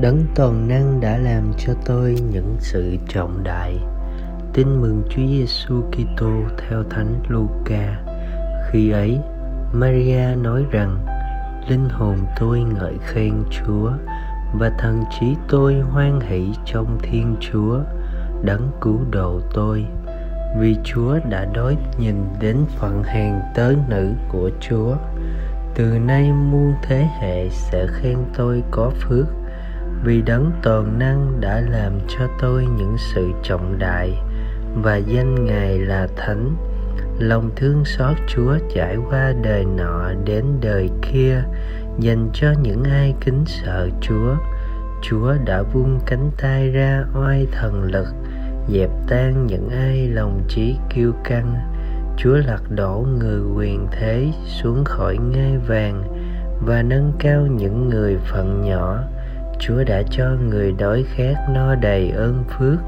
Đấng toàn năng đã làm cho tôi những sự trọng đại. Tin mừng Chúa Giêsu Kitô theo Thánh Luca. Khi ấy, Maria nói rằng: Linh hồn tôi ngợi khen Chúa và thần trí tôi hoan hỷ trong Thiên Chúa, đấng cứu độ tôi. Vì Chúa đã đối nhìn đến phận hèn tớ nữ của Chúa. Từ nay muôn thế hệ sẽ khen tôi có phước vì đấng toàn năng đã làm cho tôi những sự trọng đại, và danh ngài là thánh. Lòng thương xót chúa trải qua đời nọ đến đời kia, dành cho những ai kính sợ chúa. Chúa đã vung cánh tay ra oai thần lực, dẹp tan những ai lòng trí kiêu căng. Chúa lật đổ người quyền thế xuống khỏi ngai vàng và nâng cao những người phận nhỏ. Chúa đã cho người đói khát no đầy ơn phước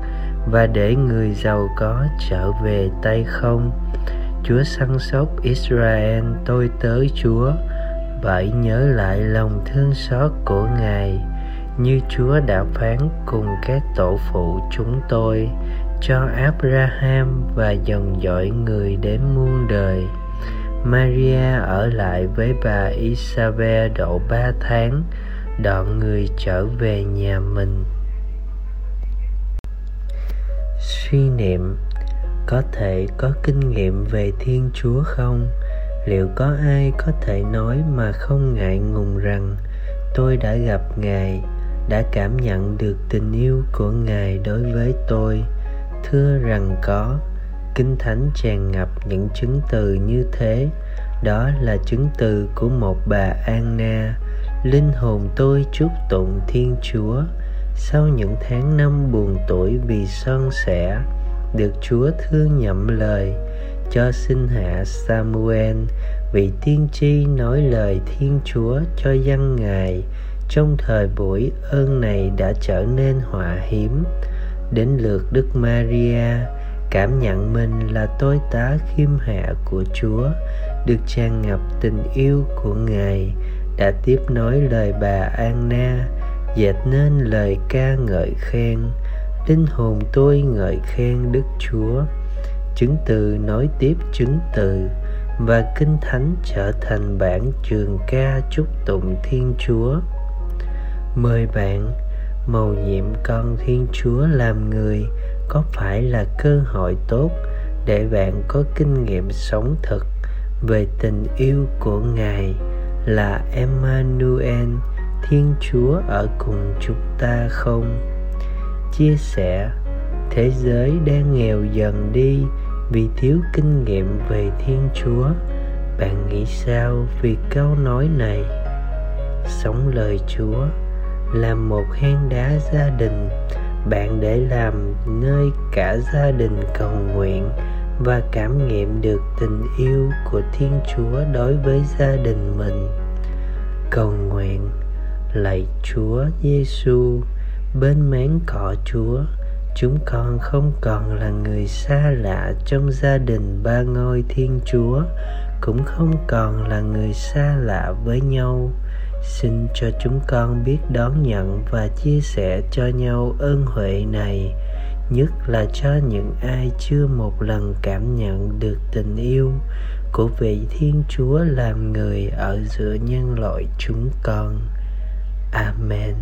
và để người giàu có trở về tay không. Chúa săn sóc Israel tôi tới Chúa, bởi nhớ lại lòng thương xót của Ngài, như Chúa đã phán cùng các tổ phụ chúng tôi, cho Abraham và dòng dõi người đến muôn đời. Maria ở lại với bà Isabel độ ba tháng, đoạn người trở về nhà mình. Suy niệm, có thể có kinh nghiệm về thiên chúa không? Liệu có ai có thể nói mà không ngại ngùng rằng, tôi đã gặp ngài, đã cảm nhận được tình yêu của ngài đối với tôi. Thưa rằng có, kinh thánh tràn ngập những chứng từ như thế. Đó là chứng từ của một bà anna linh hồn tôi chúc tụng thiên chúa. Sau những tháng năm buồn tuổi vì son sẻ, được chúa thương nhậm lời cho sinh hạ samuel. Vị tiên tri nói lời thiên chúa cho dân ngài trong thời buổi ơn này đã trở nên họa hiếm. Đến lượt đức maria, cảm nhận mình là tôi tá khiêm hạ của chúa, được tràn ngập tình yêu của ngài đã tiếp nối lời bà Anna, dệt nên lời ca ngợi khen. Linh hồn tôi ngợi khen Đức Chúa. Chứng từ nói tiếp chứng từ, và kinh thánh trở thành bản trường ca chúc tụng Thiên Chúa. Mời bạn, mầu nhiệm con Thiên Chúa làm người, có phải là cơ hội tốt để bạn có kinh nghiệm sống thực về tình yêu của Ngài? Là Emmanuel, Thiên Chúa ở cùng chúng ta không? Chia sẻ, Thế giới đang nghèo dần đi vì thiếu kinh nghiệm về Thiên Chúa. Bạn nghĩ sao về câu nói này? Sống lời Chúa là một hang đá gia đình bạn để làm nơi cả gia đình cầu nguyện và cảm nghiệm được tình yêu của thiên chúa đối với gia đình mình. Cầu nguyện lạy chúa giêsu bên mến cỏ chúa, chúng con không còn là người xa lạ trong gia đình ba ngôi thiên chúa, cũng không còn là người xa lạ với nhau. Xin cho chúng con biết đón nhận và chia sẻ cho nhau ơn huệ này nhất là cho những ai chưa một lần cảm nhận được tình yêu của vị thiên chúa làm người ở giữa nhân loại chúng con. Amen.